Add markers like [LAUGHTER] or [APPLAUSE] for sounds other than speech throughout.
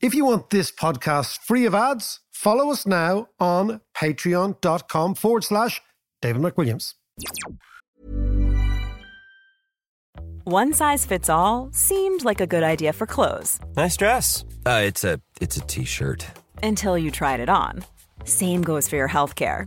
If you want this podcast free of ads, follow us now on patreon.com forward slash David McWilliams. One size fits all seemed like a good idea for clothes Nice dress. Uh, it's a it's a t-shirt. until you tried it on. Same goes for your healthcare.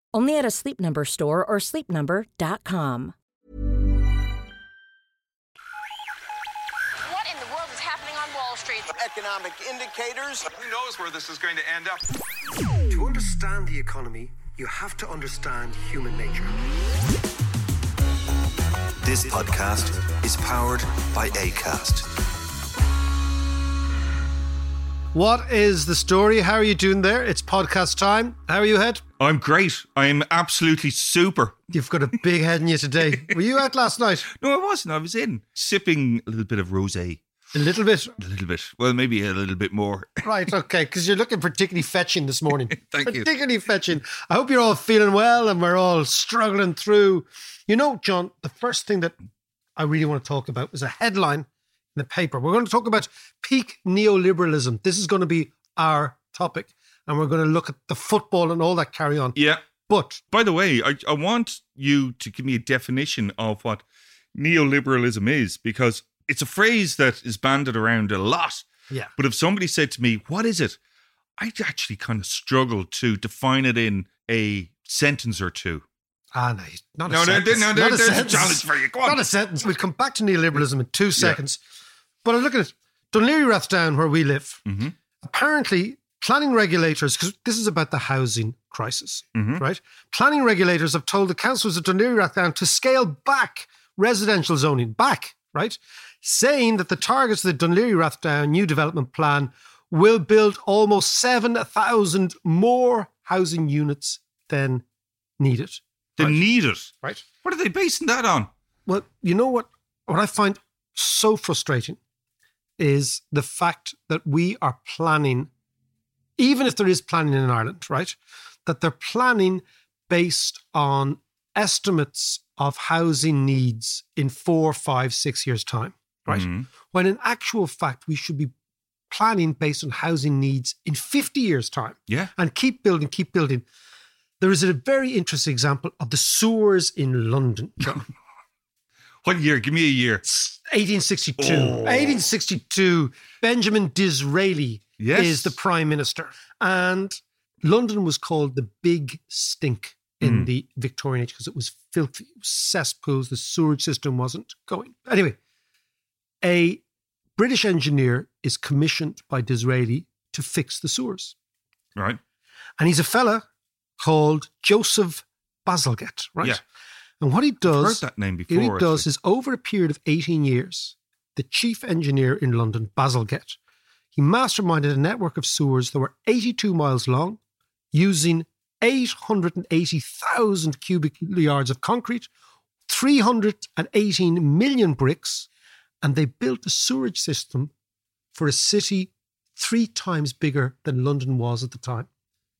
Only at a Sleep Number store or sleepnumber.com. What in the world is happening on Wall Street? Economic indicators. Who knows where this is going to end up? To understand the economy, you have to understand human nature. This podcast is powered by ACAST. What is the story? How are you doing there? It's podcast time. How are you, Head? I'm great. I'm absolutely super. You've got a big head in you today. [LAUGHS] Were you out last night? No, I wasn't. I was in sipping a little bit of rosé. A little bit. A little bit. Well, maybe a little bit more. [LAUGHS] Right, okay, because you're looking particularly fetching this morning. [LAUGHS] Thank you. particularly fetching. I hope you're all feeling well and we're all struggling through. You know, John, the first thing that I really want to talk about was a headline in the paper. We're going to talk about peak neoliberalism. This is going to be our topic, and we're going to look at the football and all that carry on. Yeah. But By the way, I, I want you to give me a definition of what neoliberalism is because it's a phrase that is banded around a lot. yeah, But if somebody said to me, What is it? I'd actually kind of struggle to define it in a sentence or two. ah, no, not a No, no, sentence. no, Not there- a there's a challenge for you. Go on. Not a sentence. We'll come back to neoliberalism in two seconds. But I look at it. Dún Laoghaire Rathdown, where we live, Mhm. apparently planning regulators, because this is about the housing crisis, Mhm. right? Planning regulators have told the councillors of Dún Laoghaire Rathdown to scale back residential zoning, back, right? Saying that the targets of the Dún Laoghaire Rathdown new development plan will build almost 7,000 more housing units than needed. They Right. need it. Right. What are they basing that on? Well, you know what? What I find so frustrating is the fact that we are planning, even if there is planning in Ireland, right? That they're planning based on estimates of housing needs in four, five, six years' time, right? Mhm. When in actual fact, we should be planning based on housing needs in 50 years' time Yeah. and keep building, keep building. There is a very interesting example of the sewers in London. [LAUGHS] What year? Give me a year. 1862. Oh. 1862. Benjamin Disraeli Yes. is the prime minister. And London was called the Big Stink in Mm. the Victorian age because it was filthy. It was cesspools. The sewage system wasn't going. Anyway, a British engineer is commissioned by Disraeli to fix the sewers. Right. And he's a fella called Joseph Bazalgette, right? Yeah. And what he does, I've heard that name what before, he does actually. is over a period of 18 years, the chief engineer in London, Basil Bazalgette, he masterminded a network of sewers that were 82 miles long, using 880,000 cubic yards of concrete, 318 million bricks, and they built a sewerage system for a city three times bigger than London was at the time.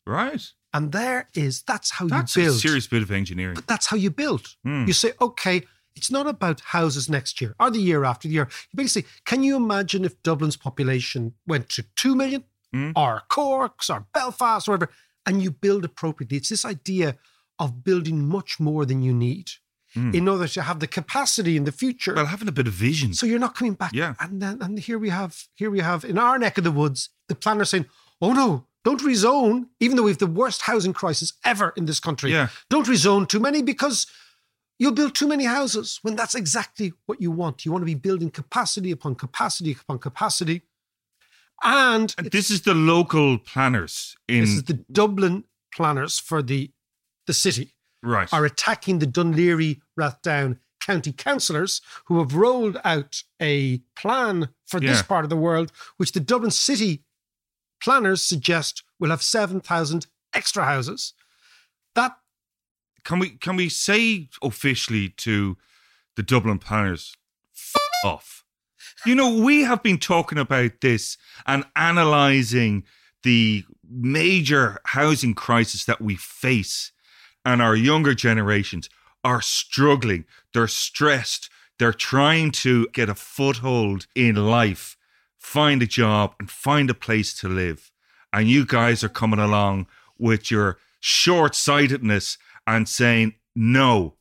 Right. And there is, that's how you build. That's you a build. serious bit of engineering. But that's how you build. Hmm. You say, okay, it's not about houses next year or the year after the year. You basically say, can you imagine if Dublin's population went to 2 million Hmm. or Cork's or Belfast or whatever, and you build appropriately? It's this idea of building much more than you need in order to have the capacity in the future. Well, having a bit of vision. So you're not coming back. Yeah. And then and here we have here we have in our neck of the woods, the planner saying, Oh no, Don't rezone, even though we have the worst housing crisis ever in this country. Yeah. Don't rezone too many because you'll build too many houses when that's exactly what you want. You want to be building capacity upon capacity upon capacity. And And this is the local planners in this is the Dublin planners for the, the city right. are attacking the Dún Laoghaire Rathdown county councillors who have rolled out a plan for this part of the world, which the Dublin city planners suggest we'll have 7,000 extra houses. That Can we can we say officially to the Dublin planners, F off? You know, we have been talking about this and analysing the major housing crisis that we face, and our younger generations are struggling. They're stressed. They're trying to get a foothold in life, find a job, and find a place to live. And you guys are coming along with your short sightedness and saying, no,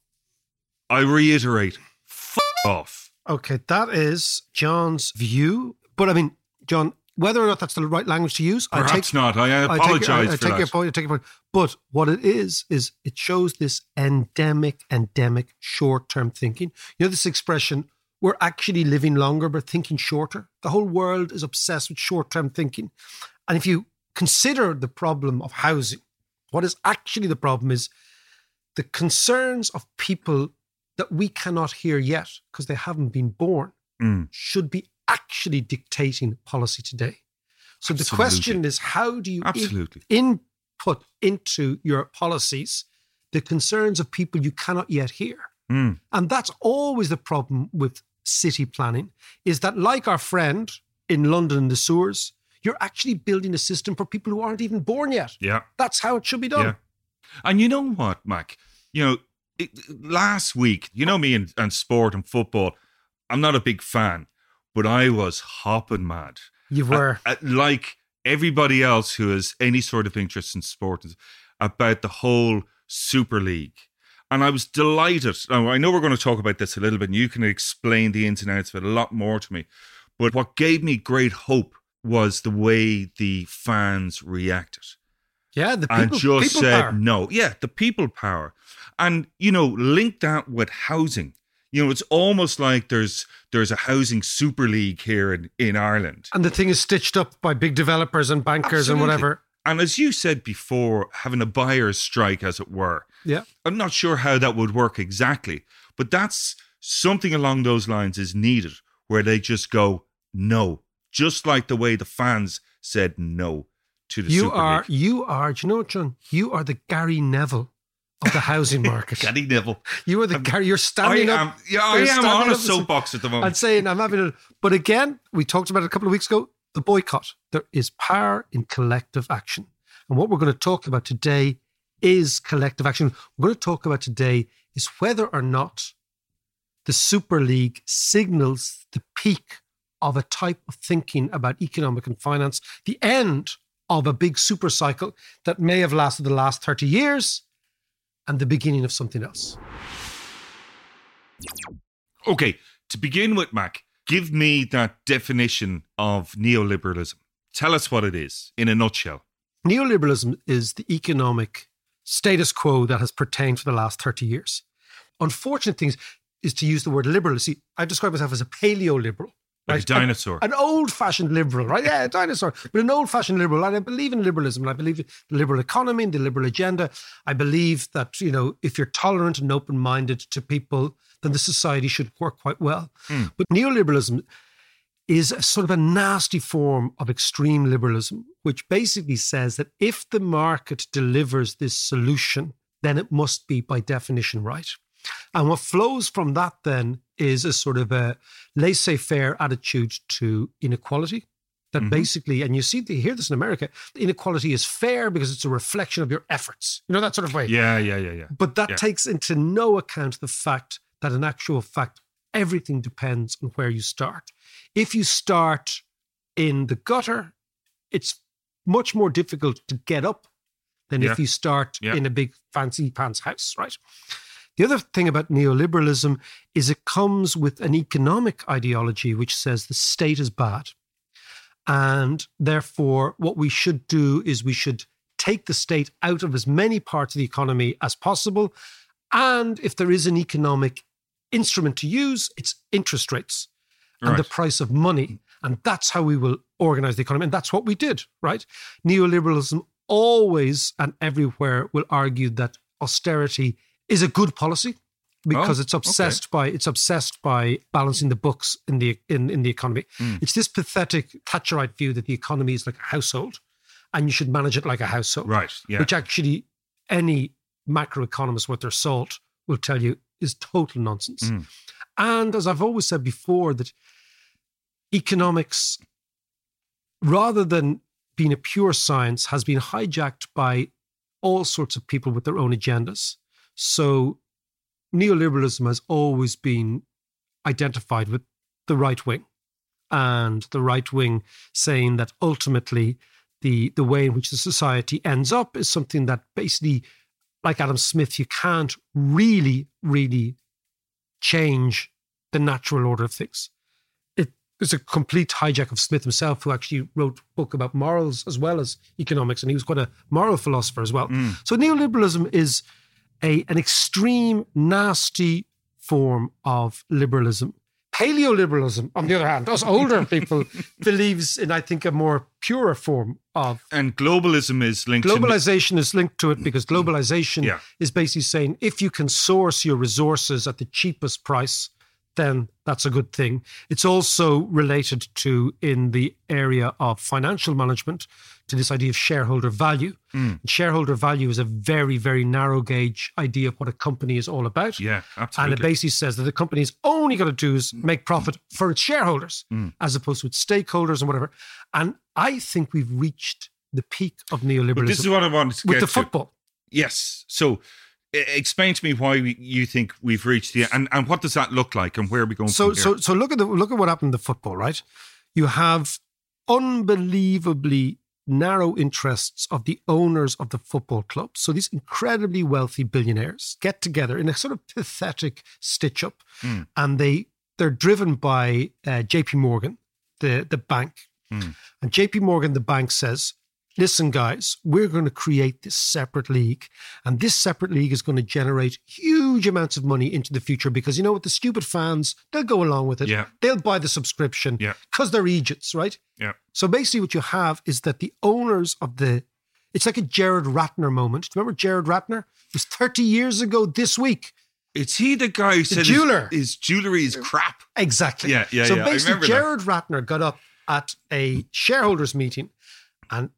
I reiterate, f off. Okay, that is John's view. But I mean, John, whether or not that's the right language to use, I take, not. I I take- apologize I, I for take that. your point. I take your point. But what it is is it shows this endemic, endemic short-term thinking. You know this expression: "We're actually living longer, but thinking shorter." The whole world is obsessed with short-term thinking, and if you consider the problem of housing, what is actually the problem is the concerns of people that we cannot hear yet because they haven't been born Mm. should be actually dictating policy today. So the question is how do you in- Absolutely. input into your policies the concerns of people you cannot yet hear? Mm. And that's always the problem with city planning is that like our friend in London in the sewers, you're actually building a system for people who aren't even born yet. Yeah. That's how it should be done. Yeah. And you know what, Mac? You know, it, last week, you know me and, and sport and football, I'm not a big fan, but I was hopping mad. You were. Like everybody else who has any sort of interest in sport about the whole Super League. And I was delighted. Now, I know we're going to talk about this a little bit, and you can explain the ins and outs of it a lot more to me. But what gave me great hope was the way the fans reacted yeah, the people, and just people said power. no. Yeah, the people power, and you know, link that with housing. You know, it's almost like there's there's a housing super league here in, in Ireland. And the thing is stitched up by big developers and bankers and whatever. And as you said before, having a buyer's strike, as it were. Yeah. I'm not sure how that would work exactly, but that's something along those lines is needed, where they just go no, just like the way the fans said no to the You Super are, League. you are, do you know what, John? You are the Gary Neville of the housing [LAUGHS] market. Gary Neville. You are the Gary, you're standing I up. am, yeah, I am on a up soapbox at the moment. and saying, I'm having a, but again, we talked about it a couple of weeks ago, the boycott. There is power in collective action. And what we're going to talk about today is collective action. We're going to talk about today is whether or not the Super League signals the peak of a type of thinking about economic and finance, the end of a big super cycle that may have lasted the last 30 years and the beginning of something else. Okay, to begin with, Mac, give me that definition of neoliberalism. Tell us what it is in a nutshell. Neoliberalism is the economic status quo that has pertained for the last 30 years. Unfortunate things is, to use the word liberal. See, I describe myself as a paleo liberal. Like a dinosaur. An, old fashioned liberal, right? Yeah, a dinosaur, but an old fashioned liberal. And I believe in liberalism and I believe in the liberal economy and the liberal agenda. I believe that, you know, if you're tolerant and open minded to people, then the society should work quite well. Hmm. But neoliberalism is a sort of a nasty form of extreme liberalism, which basically says that if the market delivers this solution, then it must be by definition right. And what flows from that then is a sort of a laissez faire attitude to inequality. That mm-hmm. basically, and you see, you hear this in America, inequality is fair because it's a reflection of your efforts. You know, that sort of way. Yeah, yeah, yeah, yeah. But that Yeah. takes into no account the fact that, in actual fact, everything depends on where you start. If you start in the gutter, it's much more difficult to get up than Yeah. if you start Yeah. in a big fancy pants house, right? The other thing about neoliberalism is it comes with an economic ideology which says the state is bad. And therefore, what we should do is we should take the state out of as many parts of the economy as possible. And if there is an economic instrument to use, it's interest rates and the price of money. And that's how we will organize the economy. And that's what we did, right? Neoliberalism always and everywhere will argue that austerity is a good policy because Oh, it's obsessed by it's obsessed by balancing the books in the in, in the economy. Hmm. It's this pathetic Thatcherite view that the economy is like a household and you should manage it like a household Right. Yeah. which actually any macroeconomist worth their salt will tell you is total nonsense. Mm. And as I've always said before, that economics, rather than being a pure science, has been hijacked by all sorts of people with their own agendas. So neoliberalism has always been identified with the right wing and the right wing saying that ultimately the the way in which the society ends up is something that basically like Adam Smith you can't really really change the natural order of things. It is a complete hijack of Smith himself who actually wrote a book about morals as well as economics and he was quite a moral philosopher as well. Mm. So neoliberalism is a an extreme nasty form of liberalism Paleoliberalism, on the other hand, us older [LAUGHS] people believes in, I think, a more purer form of and globalism is linked to globalization is linked to it mm. because globalization Yeah. is basically saying if you can source your resources at the cheapest price, then that's a good thing. It's also related to in the area of financial management to this idea of shareholder value. Hmm. Shareholder value is a very, very narrow gauge idea of what a company is all about. Yeah, absolutely. And it basically says that the company's only got to do is make profit for its shareholders Mm. as opposed to its stakeholders and whatever. And I think we've reached the peak of neoliberalism But this is what I wanted to get. with get the to. football. Yes. So, explain to me why we, you think we've reached the and and what does that look like and where are we going So from so so look at the look at what happened in the football, right? You have unbelievably narrow interests of the owners of the football club. So these incredibly wealthy billionaires get together in a sort of pathetic stitch up, Hmm. and they they're driven by uh, J.P. Morgan, the the bank, Hmm. and J.P. Morgan, the bank says. Listen, guys, we're going to create this separate league, and this separate league is going to generate huge amounts of money into the future because you know what? The stupid fans, they'll go along with it. Yeah. They'll buy the subscription Yeah. because they're Egypts, right? yeah. So basically, what you have is that the owners of the, it's like a Gerald Ratner moment. Do you remember Gerald Ratner? It was 30 years ago this week. Is he the guy who said his- jeweler. His, jewelry is crap? Exactly. Yeah, yeah, So yeah, basically, remember that. Jared Ratner got up at a shareholders meeting and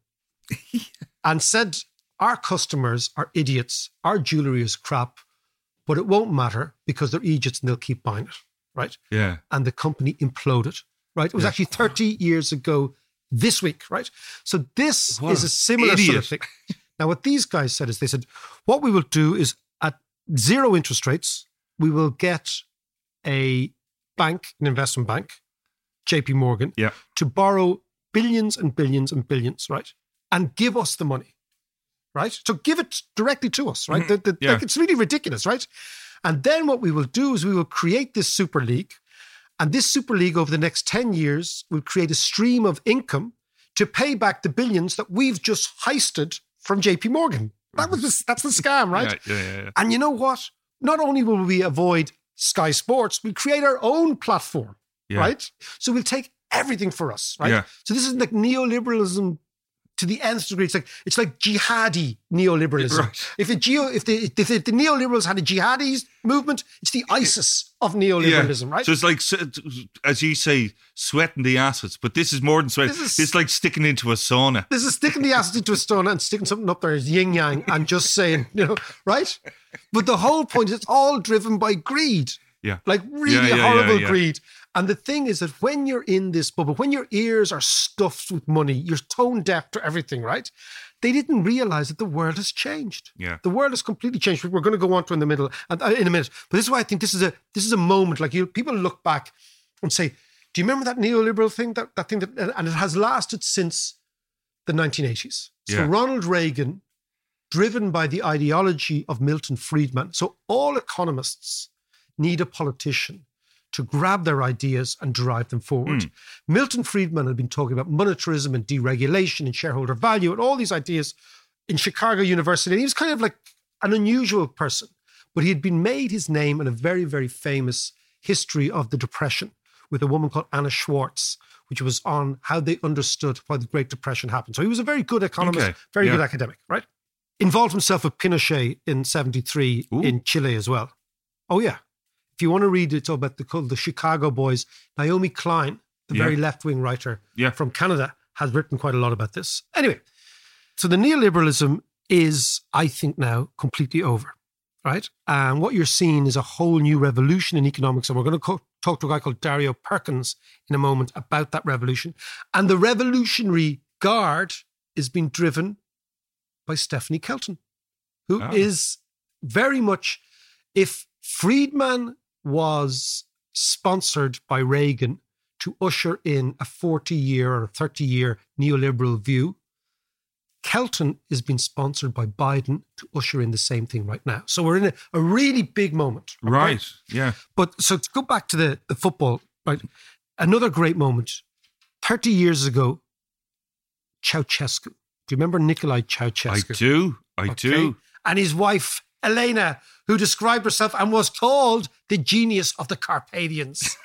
[LAUGHS] and said, "Our customers are idiots. Our jewelry is crap, but it won't matter because they're Egypts and they'll keep buying it." Right. Yeah. and the company imploded. Right, it was actually 30 years ago this week. Right, so this What is a similar sort of thing. Now, what these guys said is they said, what we will do is at zero interest rates, we will get a bank, an investment bank, J.P. Morgan, Yeah. to borrow billions and billions and billions, right, and give us the money. Right, so give it directly to us, right? The- the- Mm-hmm. Yeah. like, it's really ridiculous, right? And then what we will do is we will create this super league. And this super league over the next 10 years will create a stream of income to pay back the billions that we've just heisted from JP Morgan. That was the, that's the scam, right? Yeah, yeah, yeah, yeah. And you know what? Not only will we avoid Sky Sports, we'll create our own platform, Yeah. right? So we'll take everything for us, right? Yeah. So this is like neoliberalism to the nth degree. It's like it's like jihadi neoliberalism. Right. If the geo, if the if the, if the neoliberals had a jihadi movement, it's the ISIS of neoliberalism, right? So it's like, as you say, sweating the assets, but this is more than sweat. This is- it's like sticking into a sauna. This is sticking the acid into a sauna and sticking something up there as yin yang and just saying, [LAUGHS] you know, right? But the whole point is it's all driven by greed. Yeah. Like really Yeah, yeah, horrible yeah, yeah. greed. And the thing is that when you're in this bubble, when your ears are stuffed with money, you're tone deaf to everything, right? They didn't realize that the world has changed. Yeah. The world has completely changed. We're going to go on to in the middle and uh, in a minute. But this is why I think this is a this is a moment. Like you, people look back and say, "Do you remember that neoliberal thing? That that thing that and it has lasted since the 1980s." So Yeah. Ronald Reagan, driven by the ideology of Milton Friedman. So all economists need a politician to grab their ideas and drive them forward. Hmm. Milton Friedman had been talking about monetarism and deregulation and shareholder value and all these ideas in Chicago University. And he was kind of like an unusual person, but he had been made his name in a very, very famous history of the Depression with a woman called Anna Schwartz, which was on how they understood why the Great Depression happened. So he was a very good economist, Okay, very yeah. good academic, right? Involved himself with Pinochet in 73 Ooh. in Chile as well. Oh, yeah. If you want to read it, it's all about the, called the Chicago Boys, Naomi Klein, the Yeah. very left wing writer Yeah. from Canada, has written quite a lot about this. Anyway, so the neoliberalism is, I think, now completely over, right? And what you're seeing is a whole new revolution in economics. And we're going to co- talk to a guy called Dario Perkins in a moment about that revolution. And the revolutionary guard is being driven by Stephanie Kelton, who is Ah. very much, if Friedman was sponsored by Reagan to usher in a 40 year or 30 year neoliberal view, Kelton is being sponsored by Biden to usher in the same thing right now. So we're in a, a really big moment. okay? Right. Yeah. But so to go back to the, the football, right? Another great moment. 30 years ago, Ceausescu. Do you remember Nicolae Ceausescu? I do. I Okay. do. And his wife, Elena, who described herself and was called the genius of the Carpathians.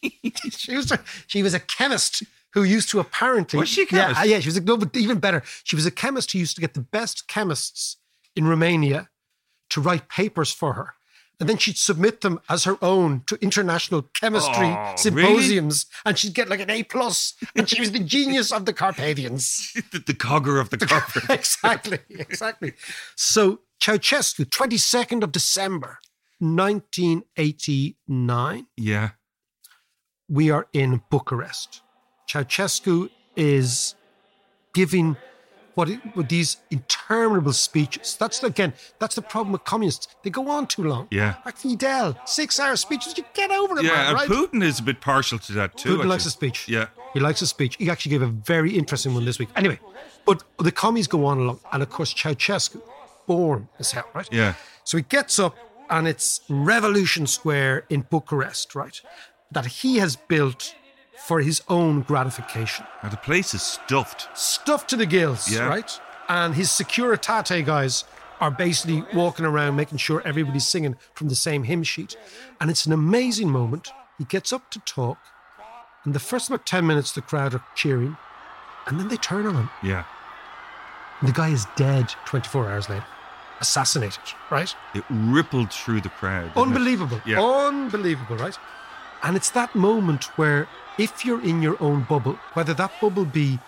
[LAUGHS] she, was a, she was a chemist who used to apparently. Was she a chemist? Yeah, yeah, she was a, no, but even better. She was a chemist who used to get the best chemists in Romania to write papers for her. And then she'd submit them as her own to international chemistry Oh, symposiums, and she'd get like an A plus. And she was the genius of the Carpathians. [LAUGHS] The, the cogger of the Carpathians. [LAUGHS] exactly, exactly. So Ceausescu, 22nd of December, 1989, yeah. we are in Bucharest. Ceausescu is giving what, it, what these interminable speeches. That's again, that's the problem with communists. They go on too long. Yeah. Like Fidel, six-hour speeches. You get over it, Yeah. man, And right? Putin is a bit partial to that too. Putin likes a speech. Yeah. He likes a speech. He actually gave a very interesting one this week. Anyway, but the commies go on along. And of course, Ceausescu, born as hell, right? Yeah. So he gets up and it's Revolution Square in Bucharest, right? That he has built for his own gratification. And the place is stuffed. Stuffed to the gills, Yeah. right? And his Securitate guys are basically walking around making sure everybody's singing from the same hymn sheet. And it's an amazing moment. He gets up to talk, and the first about 10 minutes, the crowd are cheering, and then they turn on him. Yeah. And the guy is dead 24 hours later, assassinated, right? It rippled through the crowd. Unbelievable. Yeah. Unbelievable, right? And it's that moment where if you're in your own bubble, whether that bubble be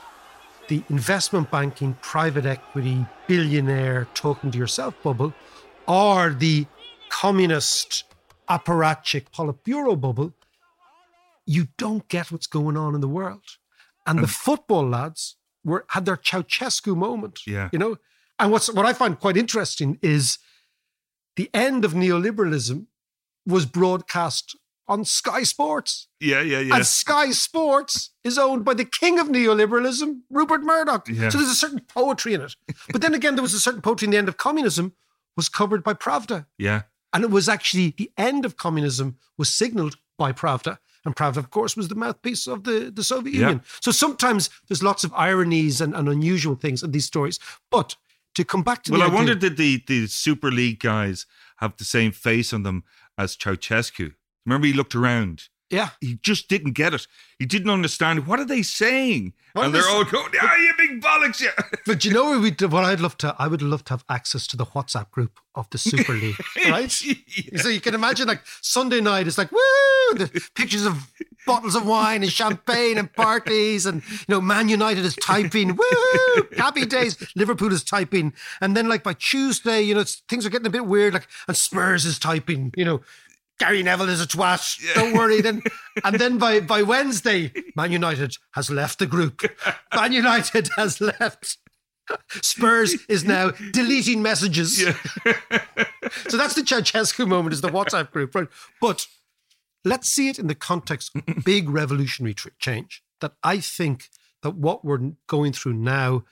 the investment banking, private equity, billionaire talking to yourself bubble, or the communist apparatchik Politburo bubble, you don't get what's going on in the world. And the hmm. football lads were had their Ceausescu moment. Yeah. You know? And what's what I find quite interesting is the end of neoliberalism was broadcast on Sky Sports. Yeah. Yeah. Yeah. And Sky Sports is owned by the king of neoliberalism, Rupert Murdoch. Yeah. So there's a certain poetry in it. But then again, there was a certain poetry in the end of communism was covered by Pravda. yeah. And it was actually the end of communism was signaled by Pravda. And Pravda, of course, was the mouthpiece of the, the Soviet Yeah. Union. So sometimes there's lots of ironies and, and unusual things in these stories. But to come back to Well, I idea- wondered did the, the Super League guys have the same face on them as Ceausescu? Remember, he looked around. Yeah. He just didn't get it. He didn't understand what are they saying, What and they're they all going, "Ah, you big bollocks!" Yeah. [LAUGHS] But you know what, what I'd love to? I would love to have access to the WhatsApp group of the Super [LAUGHS] League, right? So you can imagine, like Sunday night, it's like woo, the pictures of bottles of wine and champagne and parties, and you know, Man United is typing, woo, happy days. Liverpool is typing, and then like by Tuesday, you know, things are getting a bit weird, like and Spurs is typing, you know. Gary Neville is a twat. [LAUGHS] Don't worry. Then, and then by by Wednesday, Man United has left the group. [LAUGHS] Man United has left. Spurs is now deleting messages. [LAUGHS] so that's the Ceausescu moment, is the WhatsApp group, right? But let's see it in the context of big revolutionary change. That I think that what we're going through now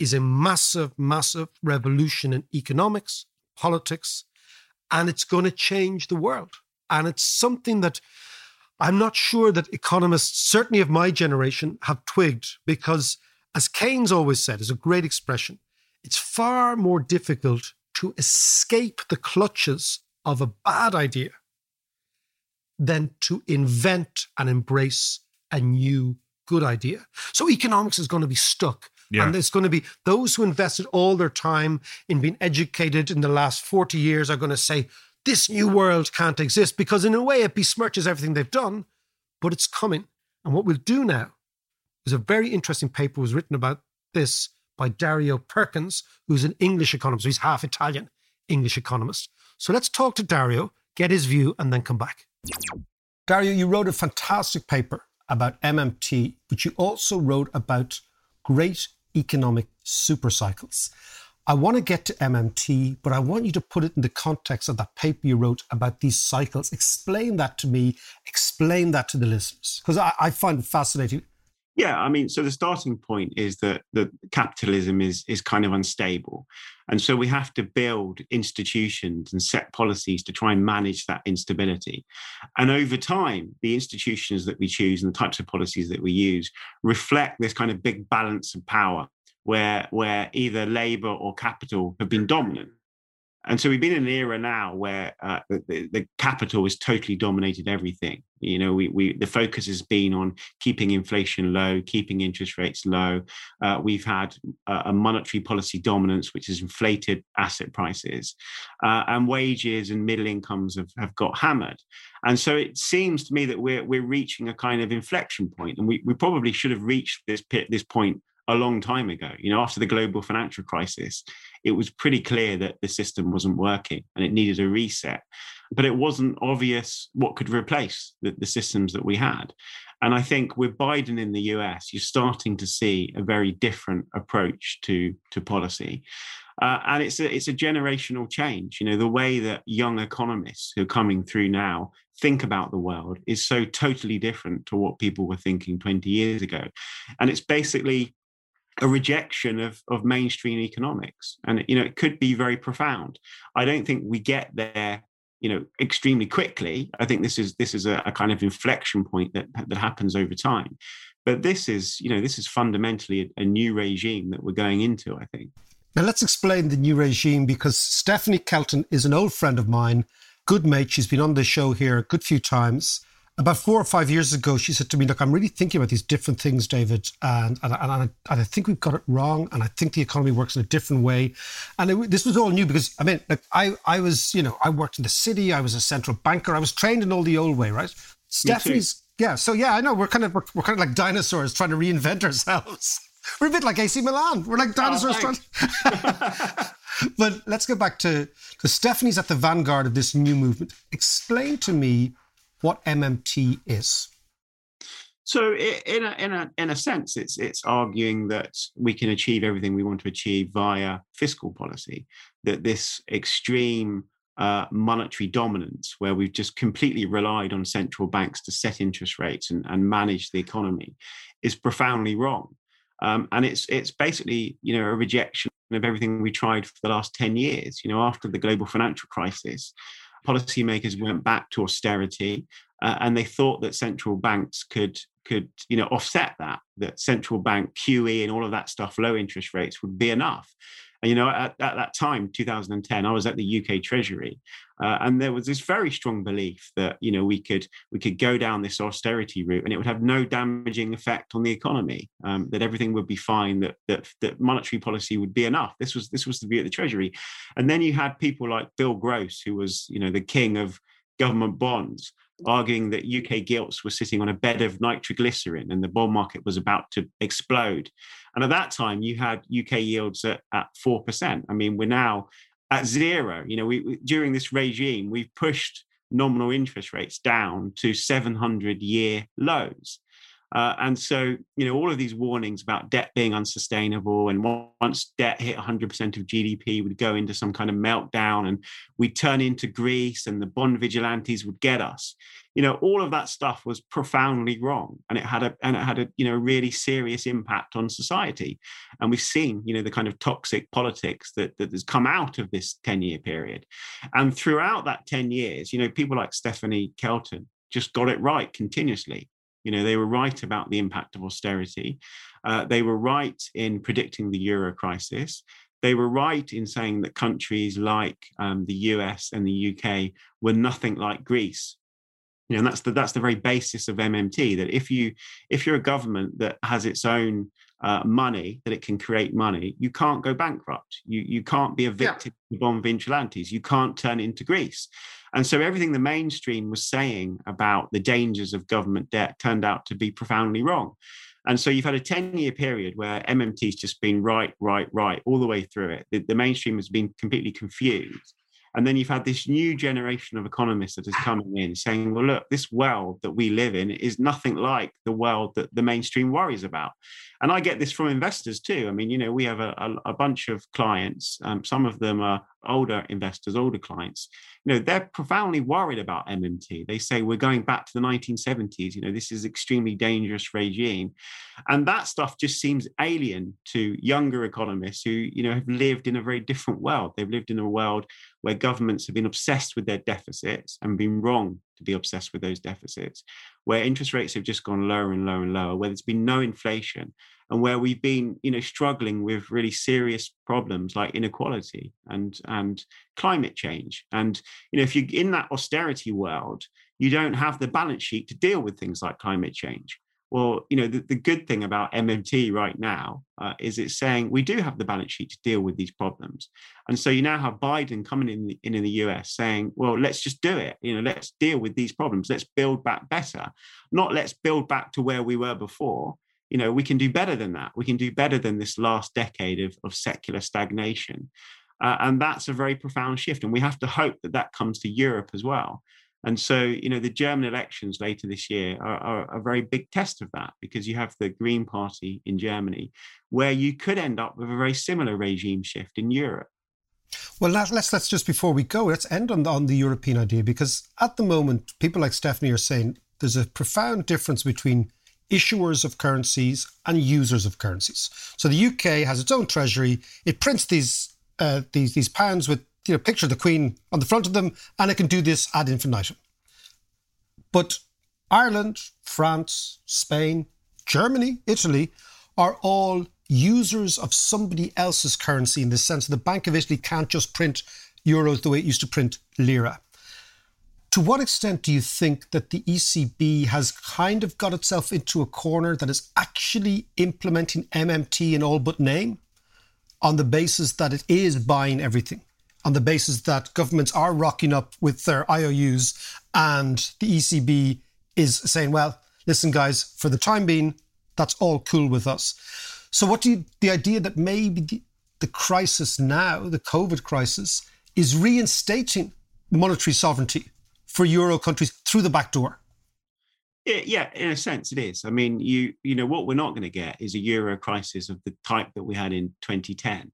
is a massive, massive revolution in economics, politics, and it's going to change the world. And it's something that I'm not sure that economists, certainly of my generation, have twigged because, as Keynes always said, is a great expression, it's far more difficult to escape the clutches of a bad idea than to invent and embrace a new good idea. So economics is going to be stuck. Yeah. And it's going to be those who invested all their time in being educated in the last 40 years are going to say, this new world can't exist because, in a way, it besmirches everything they've done, but it's coming. And what we'll do now is a very interesting paper was written about this by Dario Perkins, who's an English economist. He's half Italian English economist. So let's talk to Dario, get his view, and then come back. Dario, you wrote a fantastic paper about MMT, but you also wrote about great economic supercycles. I want to get to MMT, but I want you to put it in the context of that paper you wrote about these cycles. Explain that to me, explain that to the listeners, because I, I find it fascinating. Yeah, I mean, so the starting point is that that capitalism is is kind of unstable, and so we have to build institutions and set policies to try and manage that instability. And over time, the institutions that we choose and the types of policies that we use reflect this kind of big balance of power where where either labor or capital have been dominant. And so we've been in an era now where uh, the, the, capital has totally dominated everything. You know, we, we the focus has been on keeping inflation low, keeping interest rates low. Uh, we've had a, monetary policy dominance, which has inflated asset prices, uh, and wages and middle incomes have, have got hammered. And so it seems to me that we're we're reaching a kind of inflection point, and we, we probably should have reached this this point a long time ago. You know, after the global financial crisis, it was pretty clear that the system wasn't working and it needed a reset. But it wasn't obvious what could replace the, the systems that we had. And I think with Biden in the US, you're starting to see a very different approach to, to policy. Uh, and it's a, it's a generational change. You know, the way that young economists who are coming through now think about the world is so totally different to what people were thinking 20 years ago. And it's basically a rejection of, of mainstream economics. And, you know, it could be very profound. I don't think we get there, you know, extremely quickly. I think this is this is a, a kind of inflection point that that happens over time. But this is, you know, this is fundamentally a, a new regime that we're going into, I think. Now let's explain the new regime because Stephanie Kelton is an old friend of mine, good mate. She's been on the show here a good few times about four or five years ago, she said to me, Look, I'm really thinking about these different things, David, and, and, and, I, and I think we've got it wrong, and I think the economy works in a different way. And it, this was all new because, I mean, like, I, I was, you know, I worked in the city, I was a central banker, I was trained in all the old way, right? Stephanie's, yeah, so yeah, I know, we're kind of, we're, we're kind of like dinosaurs trying to reinvent ourselves. [LAUGHS] We're a bit like AC Milan. We're like dinosaurs oh, trying. [LAUGHS] but let's go back to, to Stephanie's at the vanguard of this new movement. Explain to me what MMT is? So, in a, in a in a sense, it's it's arguing that we can achieve everything we want to achieve via fiscal policy. That this extreme uh, monetary dominance, where we've just completely relied on central banks to set interest rates and, and manage the economy, is profoundly wrong. Um, and it's it's basically you know a rejection of everything we tried for the last ten years. You know, after the global financial crisis, policymakers went back to austerity uh, and they thought that central banks could could you know offset that that central bank QE and all of that stuff low interest rates would be enough. And, you know, at, at, that time, 2010, I was at the UK Treasury, uh, and there was this very strong belief that you know we could we could go down this austerity route, and it would have no damaging effect on the economy. Um, that everything would be fine. That that that monetary policy would be enough. This was this was the view of the Treasury, and then you had people like Bill Gross, who was you know the king of government bonds, arguing that UK gilts were sitting on a bed of nitroglycerin and the bond market was about to explode. And at that time, you had UK yields at, at 4%. I mean, we're now at zero. You know, we, during this regime, we've pushed nominal interest rates down to 700 year lows. Uh, and so, you know, all of these warnings about debt being unsustainable, and once debt hit 100% of GDP, we'd go into some kind of meltdown, and we'd turn into Greece, and the bond vigilantes would get us. You know, all of that stuff was profoundly wrong, and it had a and it had a you know really serious impact on society. And we've seen, you know, the kind of toxic politics that that has come out of this 10 year period, and throughout that 10 years, you know, people like Stephanie Kelton just got it right continuously. You know, they were right about the impact of austerity. Uh, they were right in predicting the euro crisis. They were right in saying that countries like um, the US and the UK were nothing like Greece. You know, and that's the that's the very basis of MMT. That if you if you're a government that has its own uh, money, that it can create money, you can't go bankrupt. You you can't be a victim yeah. of bond vigilantes. You can't turn into Greece. And so everything the mainstream was saying about the dangers of government debt turned out to be profoundly wrong. And so you've had a 10 year period where MMT's just been right, right, right all the way through it. The, the, mainstream has been completely confused. And then you've had this new generation of economists that is coming in saying, well, look, this world that we live in is nothing like the world that the mainstream worries about. And I get this from investors too. I mean, you know, we have a, a, a bunch of clients, um, some of them are older investors, older clients, you know, they're profoundly worried about MMT. They say we're going back to the 1970s. You know, this is extremely dangerous regime. And that stuff just seems alien to younger economists who, you know, have lived in a very different world. They've lived in a world where governments have been obsessed with their deficits and been wrong to be obsessed with those deficits, where interest rates have just gone lower and lower and lower, where there's been no inflation, and where we've been, you know, struggling with really serious problems like inequality and and climate change. And you know, if you're in that austerity world, you don't have the balance sheet to deal with things like climate change. Well, you know, the, the good thing about MMT right now uh, is it's saying we do have the balance sheet to deal with these problems. And so you now have Biden coming in, in in the US saying, well, let's just do it. You know, let's deal with these problems. Let's build back better, not let's build back to where we were before. You know, we can do better than that. We can do better than this last decade of, of secular stagnation. Uh, and that's a very profound shift. And we have to hope that that comes to Europe as well. And so, you know, the German elections later this year are, are, a very big test of that because you have the Green Party in Germany, where you could end up with a very similar regime shift in Europe. Well, let's let's just before we go, let's end on the, on the European idea because at the moment, people like Stephanie are saying there's a profound difference between issuers of currencies and users of currencies. So the UK has its own treasury; it prints these uh, these these pounds with you know, picture the Queen on the front of them, and it can do this ad infinitum. But Ireland, France, Spain, Germany, Italy are all users of somebody else's currency in the sense that the Bank of Italy can't just print euros the way it used to print lira. To what extent do you think that the ECB has kind of got itself into a corner that is actually implementing MMT in all but name on the basis that it is buying everything? On the basis that governments are rocking up with their IOUs and the ECB is saying, well, listen, guys, for the time being, that's all cool with us. So, what do you, the idea that maybe the, the crisis now, the COVID crisis, is reinstating monetary sovereignty for euro countries through the back door? Yeah, in a sense, it is. I mean, you you know what we're not going to get is a euro crisis of the type that we had in 2010,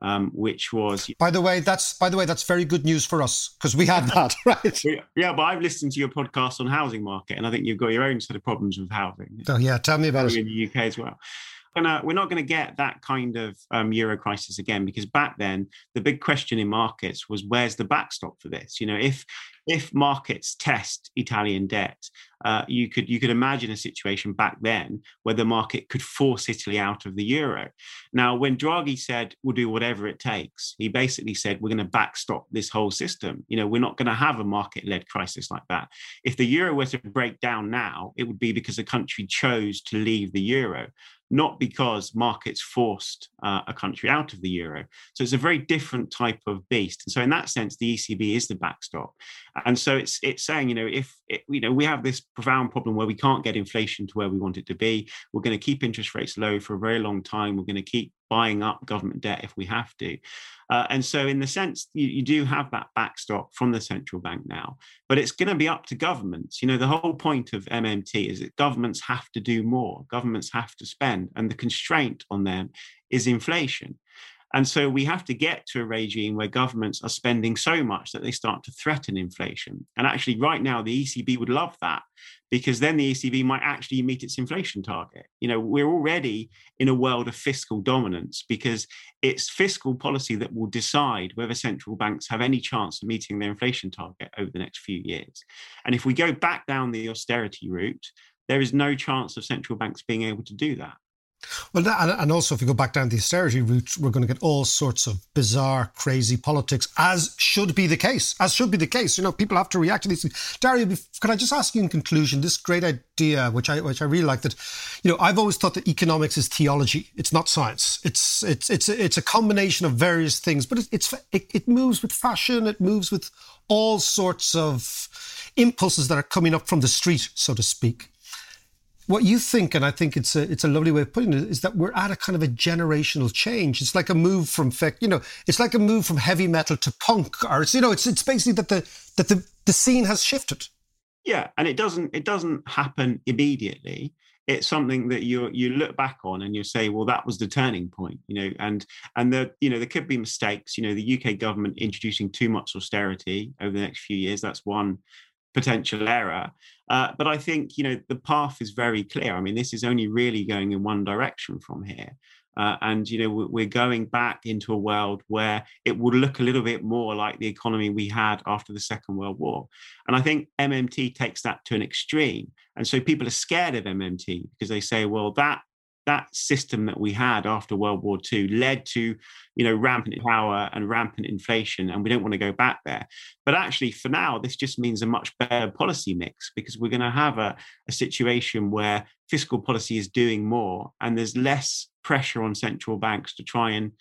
um, which was. By the way, that's by the way that's very good news for us because we had that [LAUGHS] right. Yeah, but I've listened to your podcast on housing market, and I think you've got your own set of problems with housing. Oh yeah, tell me about it in the UK as well. Gonna, we're not going to get that kind of um, euro crisis again because back then the big question in markets was where's the backstop for this? You know, if if markets test Italian debt, uh, you could you could imagine a situation back then where the market could force Italy out of the euro. Now, when Draghi said we'll do whatever it takes, he basically said we're going to backstop this whole system. You know, we're not going to have a market-led crisis like that. If the euro were to break down now, it would be because a country chose to leave the euro not because markets forced uh, a country out of the euro. So it's a very different type of beast. And so in that sense, the ECB is the backstop. And so it's it's saying, you know, if it, you know we have this profound problem where we can't get inflation to where we want it to be, we're going to keep interest rates low for a very long time. We're going to keep buying up government debt if we have to. Uh, and so, in the sense, you, you, do have that backstop from the central bank now, but it's going to be up to governments. You know, the whole point of MMT is that governments have to do more, governments have to spend, and the constraint on them is inflation. And so we have to get to a regime where governments are spending so much that they start to threaten inflation. And actually, right now, the ECB would love that because then the ECB might actually meet its inflation target. You know, we're already in a world of fiscal dominance because it's fiscal policy that will decide whether central banks have any chance of meeting their inflation target over the next few years. And if we go back down the austerity route, there is no chance of central banks being able to do that. Well, and also if we go back down the austerity route, we're going to get all sorts of bizarre, crazy politics, as should be the case. As should be the case. You know, people have to react to these things. Dario, can I just ask you in conclusion this great idea, which I which I really like that. You know, I've always thought that economics is theology. It's not science. It's it's it's it's a combination of various things, but it, it's it, it moves with fashion. It moves with all sorts of impulses that are coming up from the street, so to speak what you think, and I think it's a it's a lovely way of putting it, is that we're at a kind of a generational change. It's like a move from you know, it's like a move from heavy metal to punk, or it's you know, it's it's basically that the that the the scene has shifted. Yeah, and it doesn't it doesn't happen immediately. It's something that you you look back on and you say, well, that was the turning point, you know, and and the you know there could be mistakes. You know, the UK government introducing too much austerity over the next few years. That's one potential error. Uh, but I think you know the path is very clear. I mean, this is only really going in one direction from here. Uh, and you know we're going back into a world where it would look a little bit more like the economy we had after the second world war and i think mmt takes that to an extreme and so people are scared of mmt because they say well that that system that we had after World War II led to, you know, rampant power and rampant inflation, and we don't want to go back there. But actually, for now, this just means a much better policy mix because we're going to have a, a situation where fiscal policy is doing more, and there's less pressure on central banks to try and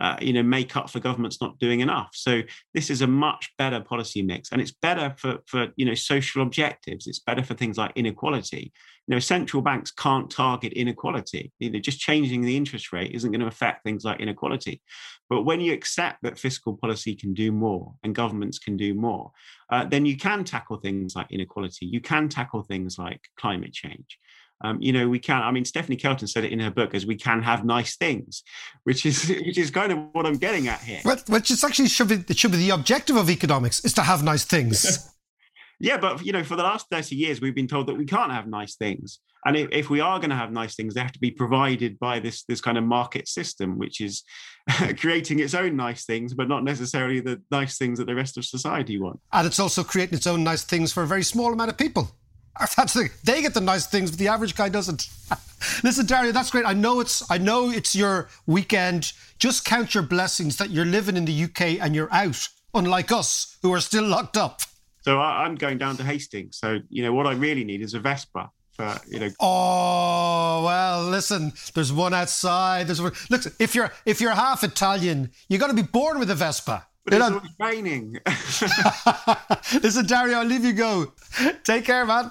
uh, you know, make up for governments not doing enough. So this is a much better policy mix, and it's better for for you know social objectives. It's better for things like inequality. You know, central banks can't target inequality. You know, just changing the interest rate isn't going to affect things like inequality. But when you accept that fiscal policy can do more and governments can do more, uh, then you can tackle things like inequality. You can tackle things like climate change um, you know, we can. I mean, Stephanie Kelton said it in her book as we can have nice things, [LAUGHS] which is which is kind of what I'm getting at here. But which is actually should be it should be the objective of economics is to have nice things. [LAUGHS] yeah, but you know, for the last thirty years, we've been told that we can't have nice things, and if, if we are going to have nice things, they have to be provided by this this kind of market system, which is [LAUGHS] creating its own nice things, but not necessarily the nice things that the rest of society want. And it's also creating its own nice things for a very small amount of people. [LAUGHS] That's the they get the nice things, but the average guy doesn't. [LAUGHS] Listen, Dario, that's great. I know it's I know it's your weekend. Just count your blessings that you're living in the UK and you're out, unlike us who are still locked up. So I'm going down to Hastings. So you know what I really need is a Vespa. For, you know. Oh well, listen. There's one outside. There's one. Look, if you're if you're half Italian, you got to be born with a Vespa. But it's always raining. [LAUGHS] listen, Dario, I'll leave you go. Take care, man.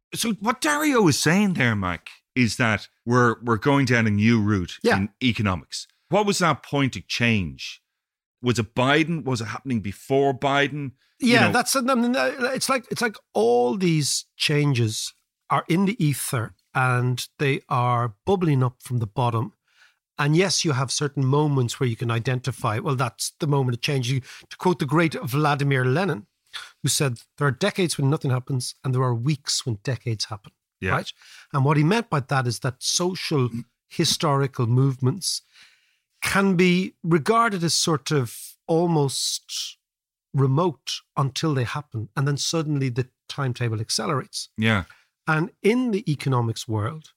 So what Dario is saying there, Mike, is that we're we're going down a new route yeah. in economics. What was that point of change? Was it Biden? Was it happening before Biden? you Yeah, know- that's it's like it's like all these changes are in the ether and they are bubbling up from the bottom. And yes, you have certain moments where you can identify, well, that's the moment of change. You, to quote the great Vladimir Lenin, who said, there are decades when nothing happens and there are weeks when decades happen. Yeah. Right. And what he meant by that is that social historical movements can be regarded as sort of almost remote until they happen. And then suddenly the timetable accelerates. Yeah. And in the economics world,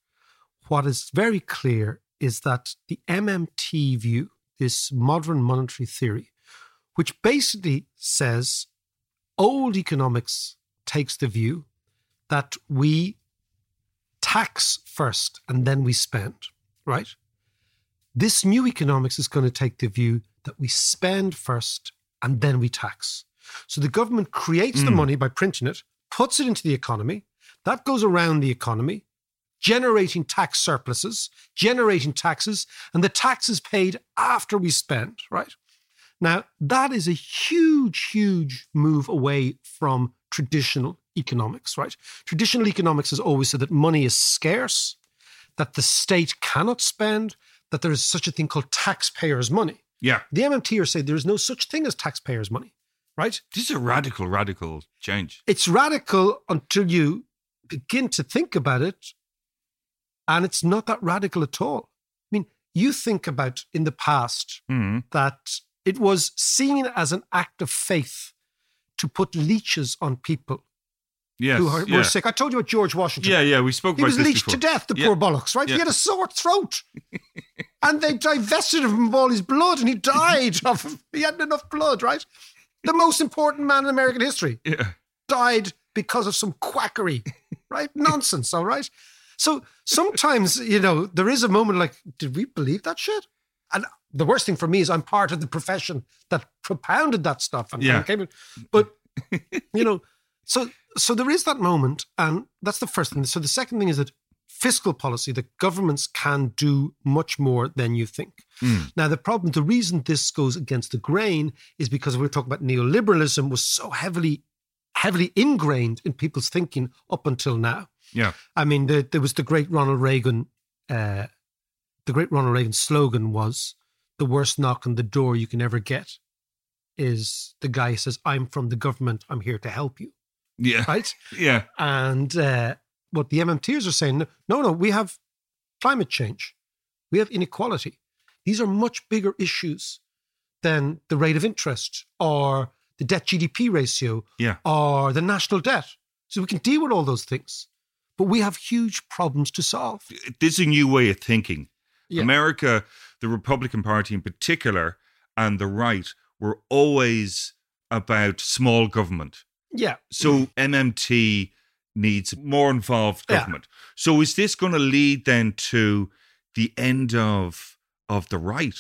what is very clear is that the MMT view, this modern monetary theory, which basically says old economics takes the view that we tax first and then we spend, right? This new economics is going to take the view that we spend first and then we tax. So the government creates the Mm. money by printing it, puts it into the economy, that goes around the economy, generating tax surpluses, generating taxes, and the tax is paid after we spend, right? Now, that is a huge, huge move away from traditional economics, right? Traditional economics has always said that money is scarce, that the state cannot spend, that there is such a thing called taxpayers' money. Yeah. The MMT are saying there is no such thing as taxpayers' money, right? This is a radical, radical change. It's radical until you begin to think about it, and it's not that radical at all. I mean, you think about in the past Mm. that it was seen as an act of faith to put leeches on people Yes. who are, yeah. were sick. I told you about George Washington. Yeah, yeah, we spoke He was leeched to death, the Yeah. poor bollocks, right? Yeah. He had a sore throat. [LAUGHS] and they divested him of all his blood and he died of he hadn't enough blood, right? The most important man in American history [LAUGHS] Yeah. died because of some quackery, right? [LAUGHS] Nonsense, all right? So sometimes, you know, there is a moment like, did we believe that shit? And the worst thing for me is I'm part of the profession that propounded that stuff. And, Yeah. came in- but, you know, so so there is that moment, and that's the first thing. So the second thing is that fiscal policy, the governments can do much more than you think. Mm. Now, the problem, the reason this goes against the grain is because we're talking about neoliberalism was so heavily, heavily ingrained in people's thinking up until now. Yeah. I mean, the, there was the great Ronald Reagan, uh, the great Ronald Reagan slogan was, "The worst knock on the door you can ever get is the guy who says, I'm from the government, I'm here to help you." Yeah. Right? [LAUGHS] Yeah. And uh, what the MMTers are saying, no, no, we have climate change, we have inequality. These are much bigger issues than the rate of interest or the debt GDP ratio Yeah. or the national debt. So we can deal with all those things. But we have huge problems to solve. This is a new way of thinking. Yeah. America, the Republican Party in particular, and the right were always about small government. Yeah. So MMT needs more involved government. Yeah. So is this going to lead then to the end of of the right?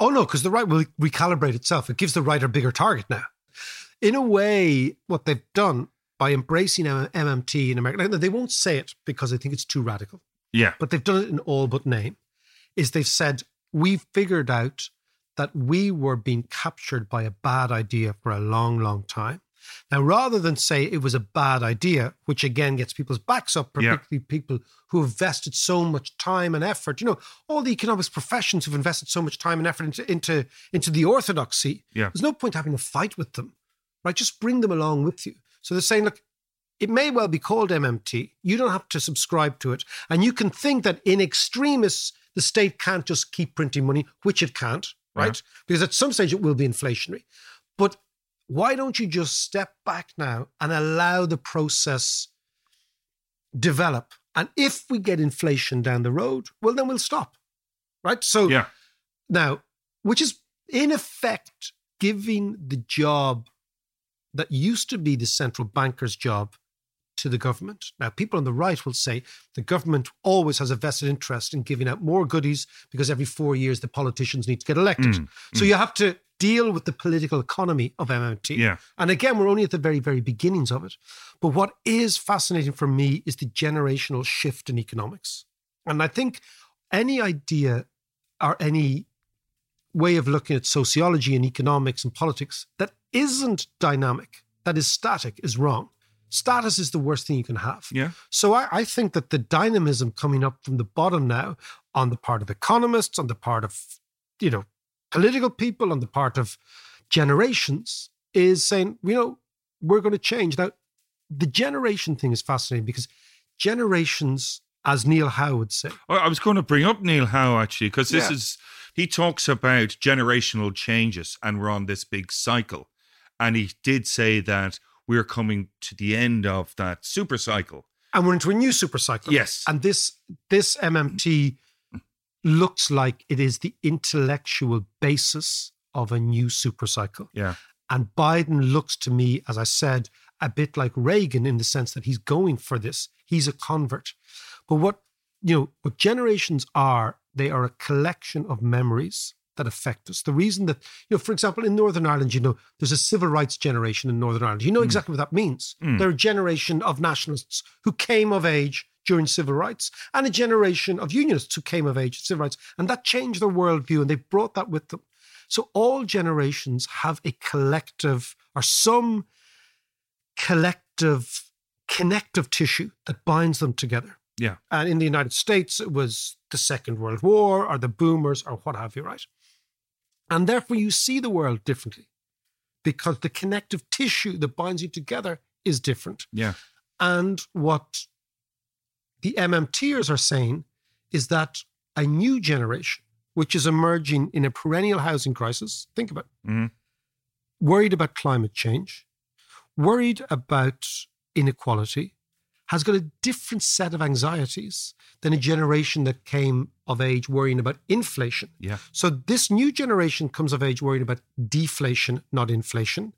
Oh no, because the right will recalibrate itself. It gives the right a bigger target now. In a way, what they've done by embracing M- MMT in America, now, they won't say it because they think it's too radical, Yeah. but they've done it in all but name. Is they've said we've figured out that we were being captured by a bad idea for a long, long time. Now, rather than say it was a bad idea, which again gets people's backs up, Yeah. particularly people who have invested so much time and effort. You know, all the economics professions who've invested so much time and effort into into, into the orthodoxy. Yeah. There's no point having a fight with them, right? Just bring them along with you. So they're saying, look, it may well be called MMT. You don't have to subscribe to it. And you can think that in extremis, the state can't just keep printing money, which it can't, right? Because at some stage it will be inflationary. But why don't you just step back now and allow the process develop? And if we get inflation down the road, well, then we'll stop, right? So Yeah. now, which is in effect giving the job that used to be the central banker's job to the government. Now, people on the right will say the government always has a vested interest in giving out more goodies because every four years the politicians need to get elected. Mm, So you have to deal with the political economy of MMT. Yeah. And again, we're only at the very, very beginnings of it. But what is fascinating for me is the generational shift in economics. And I think any idea or any way of looking at sociology and economics and politics that isn't dynamic that is static is wrong. Status is the worst thing you can have. Yeah. So I, I think that the dynamism coming up from the bottom now, on the part of economists, on the part of you know political people, on the part of generations, is saying, you know, we're going to change. Now, the generation thing is fascinating because generations, as Neil Howe would say, I was going to bring up Neil Howe actually because this Yeah. is he talks about generational changes and we're on this big cycle, and he did say that we're coming to the end of that super cycle. and we're into a new super cycle. Yes. And this this MMT looks like it is the intellectual basis of a new super cycle. Yeah. And Biden looks to me, as I said, a bit like Reagan in the sense that he's going for this. He's a convert. But what you know, what generations are, they are a collection of memories that affect us. The reason that, you know, for example, in Northern Ireland, you know, there's a civil rights generation in Northern Ireland. You know exactly what that means. Mm. They're a generation of nationalists who came of age during civil rights and a generation of unionists who came of age at civil rights. And that changed their worldview and they brought that with them. So all generations have a collective or some collective connective tissue that binds them together. Yeah. And in the United States, it was the Second World War or the boomers or what have you, right? And therefore, you see the world differently because the connective tissue that binds you together is different. Yeah. And what the MMTers are saying is that a new generation, which is emerging in a perennial housing crisis, think about it, Mhm. worried about climate change, worried about inequality, has got a different set of anxieties than a generation that came of age worrying about inflation. Yeah. So this new generation comes of age worrying about deflation, not inflation.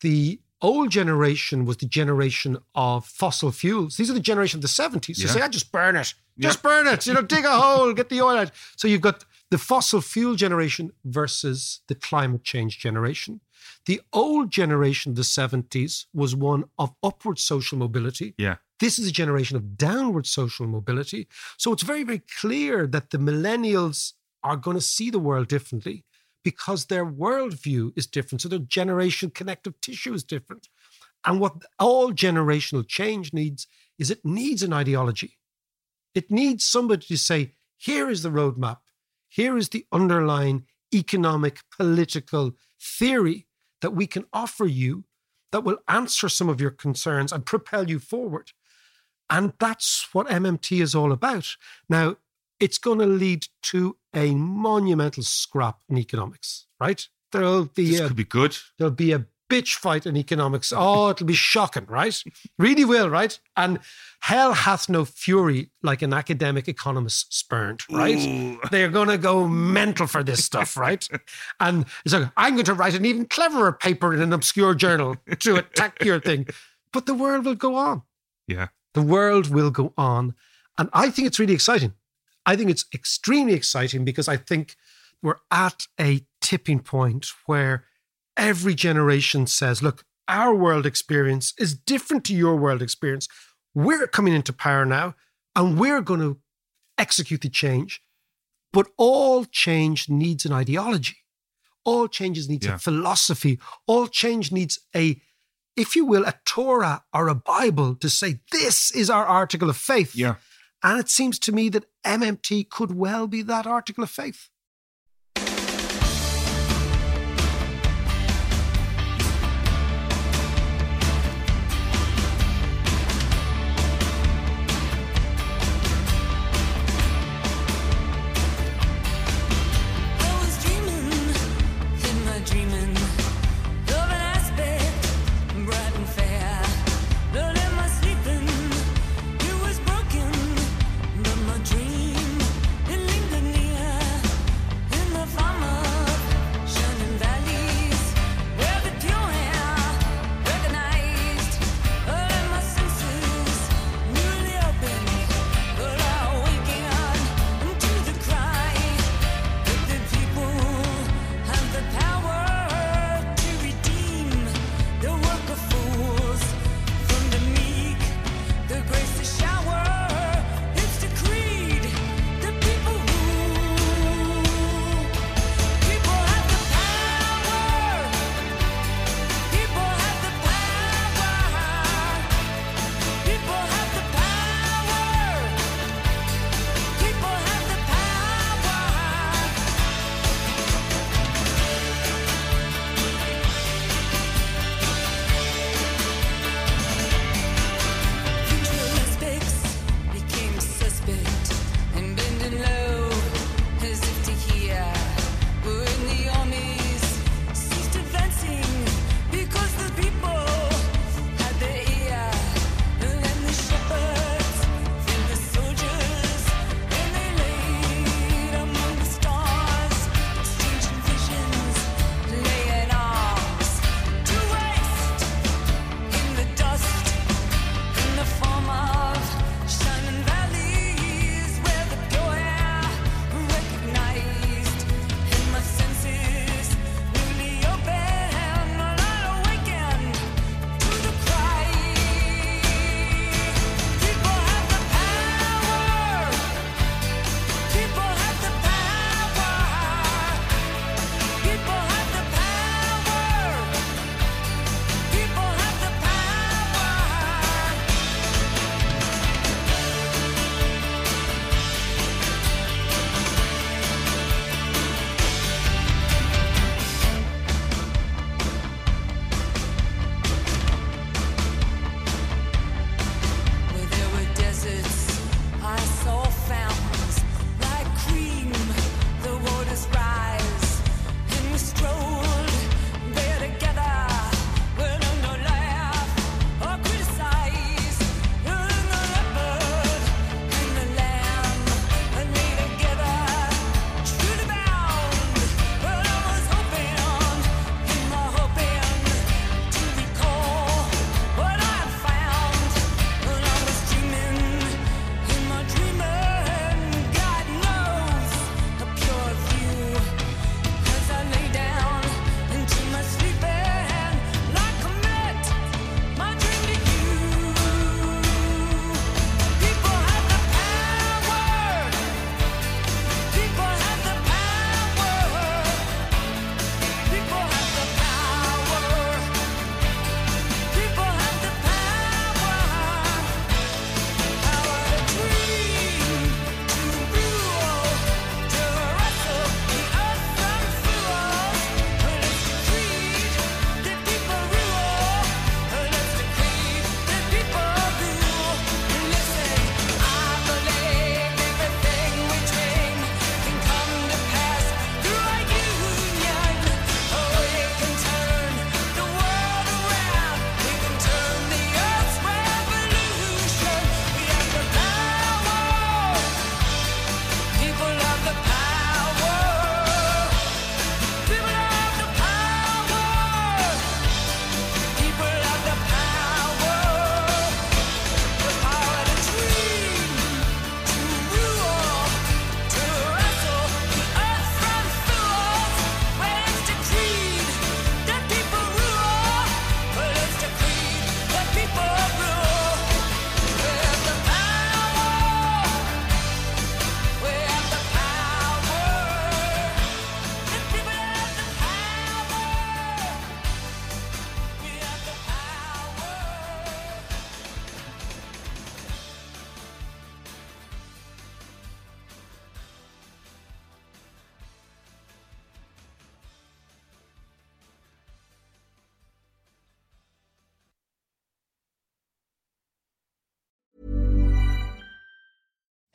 The old generation was the generation of fossil fuels. These are the generation of the 70s. who Yeah. say, I just burn it. Just Yeah. burn it. You know, dig a hole, get the oil out. So you've got the fossil fuel generation versus the climate change generation. The old generation of the 70s was one of upward social mobility. Yeah. This is a generation of downward social mobility. So it's very, very clear that the millennials are going to see the world differently because their worldview is different. So their generation connective tissue is different. And what all generational change needs is it needs an ideology. It needs somebody to say, here is the roadmap. Here is the underlying economic, political theory that we can offer you that will answer some of your concerns and propel you forward. And that's what MMT is all about. Now, it's going to lead to a monumental scrap in economics, right? There'll be This a, could be good. there'll be a bitch fight in economics. Oh, it'll be shocking, right? Really will, right? And hell hath no fury like an academic economist spurned, right? They're going to go mental for this stuff, right? [LAUGHS] And it's like, I'm going to write an even cleverer paper in an obscure journal to attack your thing. But the world will go on. Yeah. The world will go on. And I think it's really exciting. I think it's extremely exciting because I think we're at a tipping point where every generation says, look, our world experience is different to your world experience. We're coming into power now and we're going to execute the change. But all change needs an ideology. All changes needs Yeah. a philosophy. All change needs a, if you will, a Torah or a Bible to say, this is our article of faith. Yeah. And it seems to me that MMT could well be that article of faith.